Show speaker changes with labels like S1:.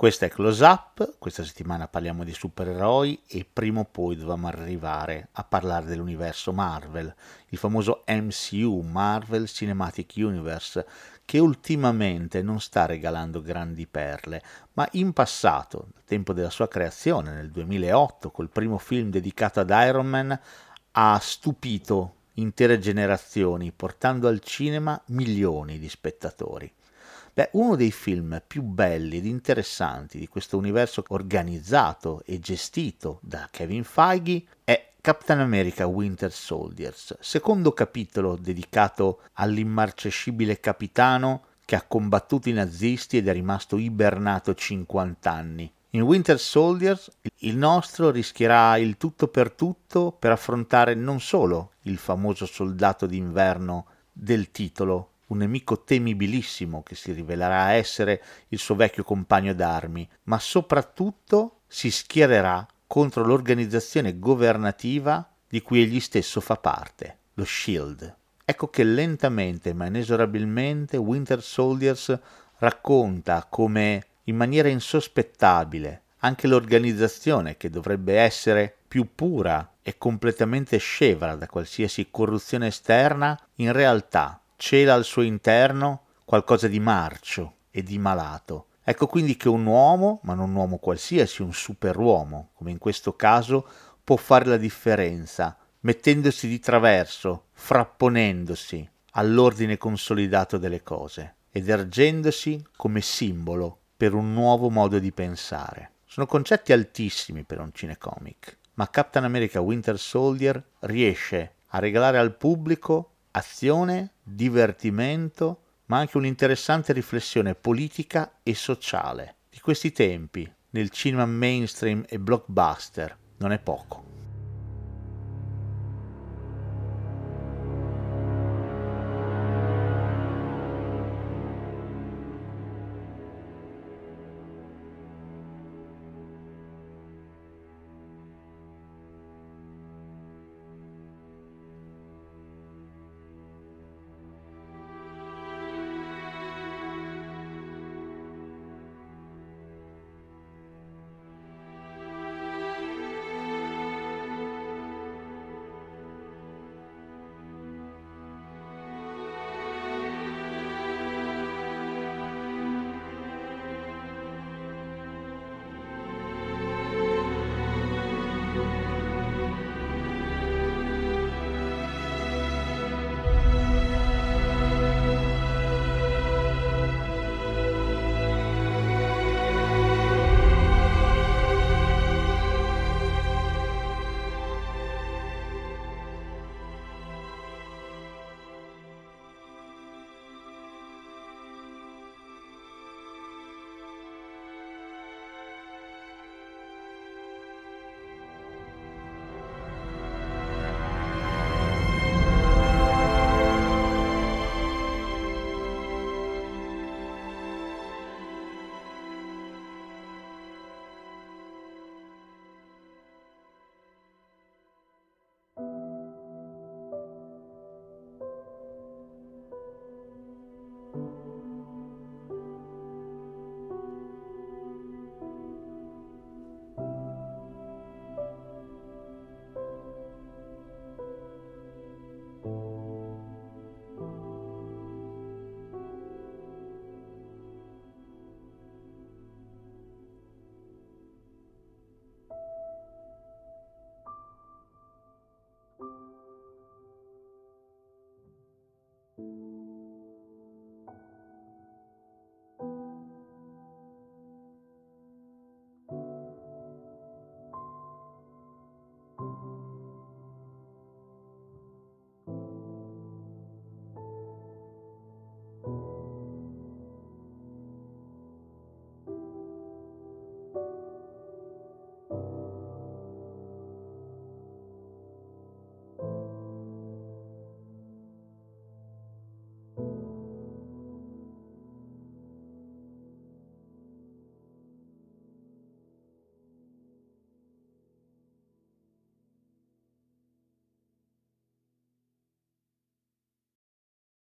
S1: Questa è Close Up, questa settimana parliamo di supereroi e prima o poi dovevamo arrivare a parlare dell'universo Marvel, il famoso MCU, Marvel Cinematic Universe, che ultimamente non sta regalando grandi perle, ma in passato, nel tempo della sua creazione, nel 2008, col primo film dedicato ad Iron Man, ha stupito intere generazioni, portando al cinema milioni di spettatori. Beh, uno dei film più belli ed interessanti di questo universo organizzato e gestito da Kevin Feige è Captain America Winter Soldiers, secondo capitolo dedicato all'immarcescibile capitano che ha combattuto i nazisti ed è rimasto ibernato 50 anni. In Winter Soldiers il nostro rischierà il tutto per tutto per affrontare non solo il famoso soldato d'inverno del titolo, un nemico temibilissimo che si rivelerà essere il suo vecchio compagno d'armi, ma soprattutto si schiererà contro l'organizzazione governativa di cui egli stesso fa parte, lo Shield. Ecco che lentamente ma inesorabilmente Winter Soldiers racconta come in maniera insospettabile anche l'organizzazione che dovrebbe essere più pura e completamente scevra da qualsiasi corruzione esterna, in realtà cela al suo interno qualcosa di marcio e di malato. Ecco quindi che un uomo, ma non un uomo qualsiasi, un superuomo, come in questo caso, può fare la differenza, mettendosi di traverso, frapponendosi all'ordine consolidato delle cose ed ergendosi come simbolo per un nuovo modo di pensare. Sono concetti altissimi per un cinecomic, ma Captain America Winter Soldier riesce a regalare al pubblico azione, divertimento, ma anche un'interessante riflessione politica e sociale. Di questi tempi, nel cinema mainstream e blockbuster, non è poco.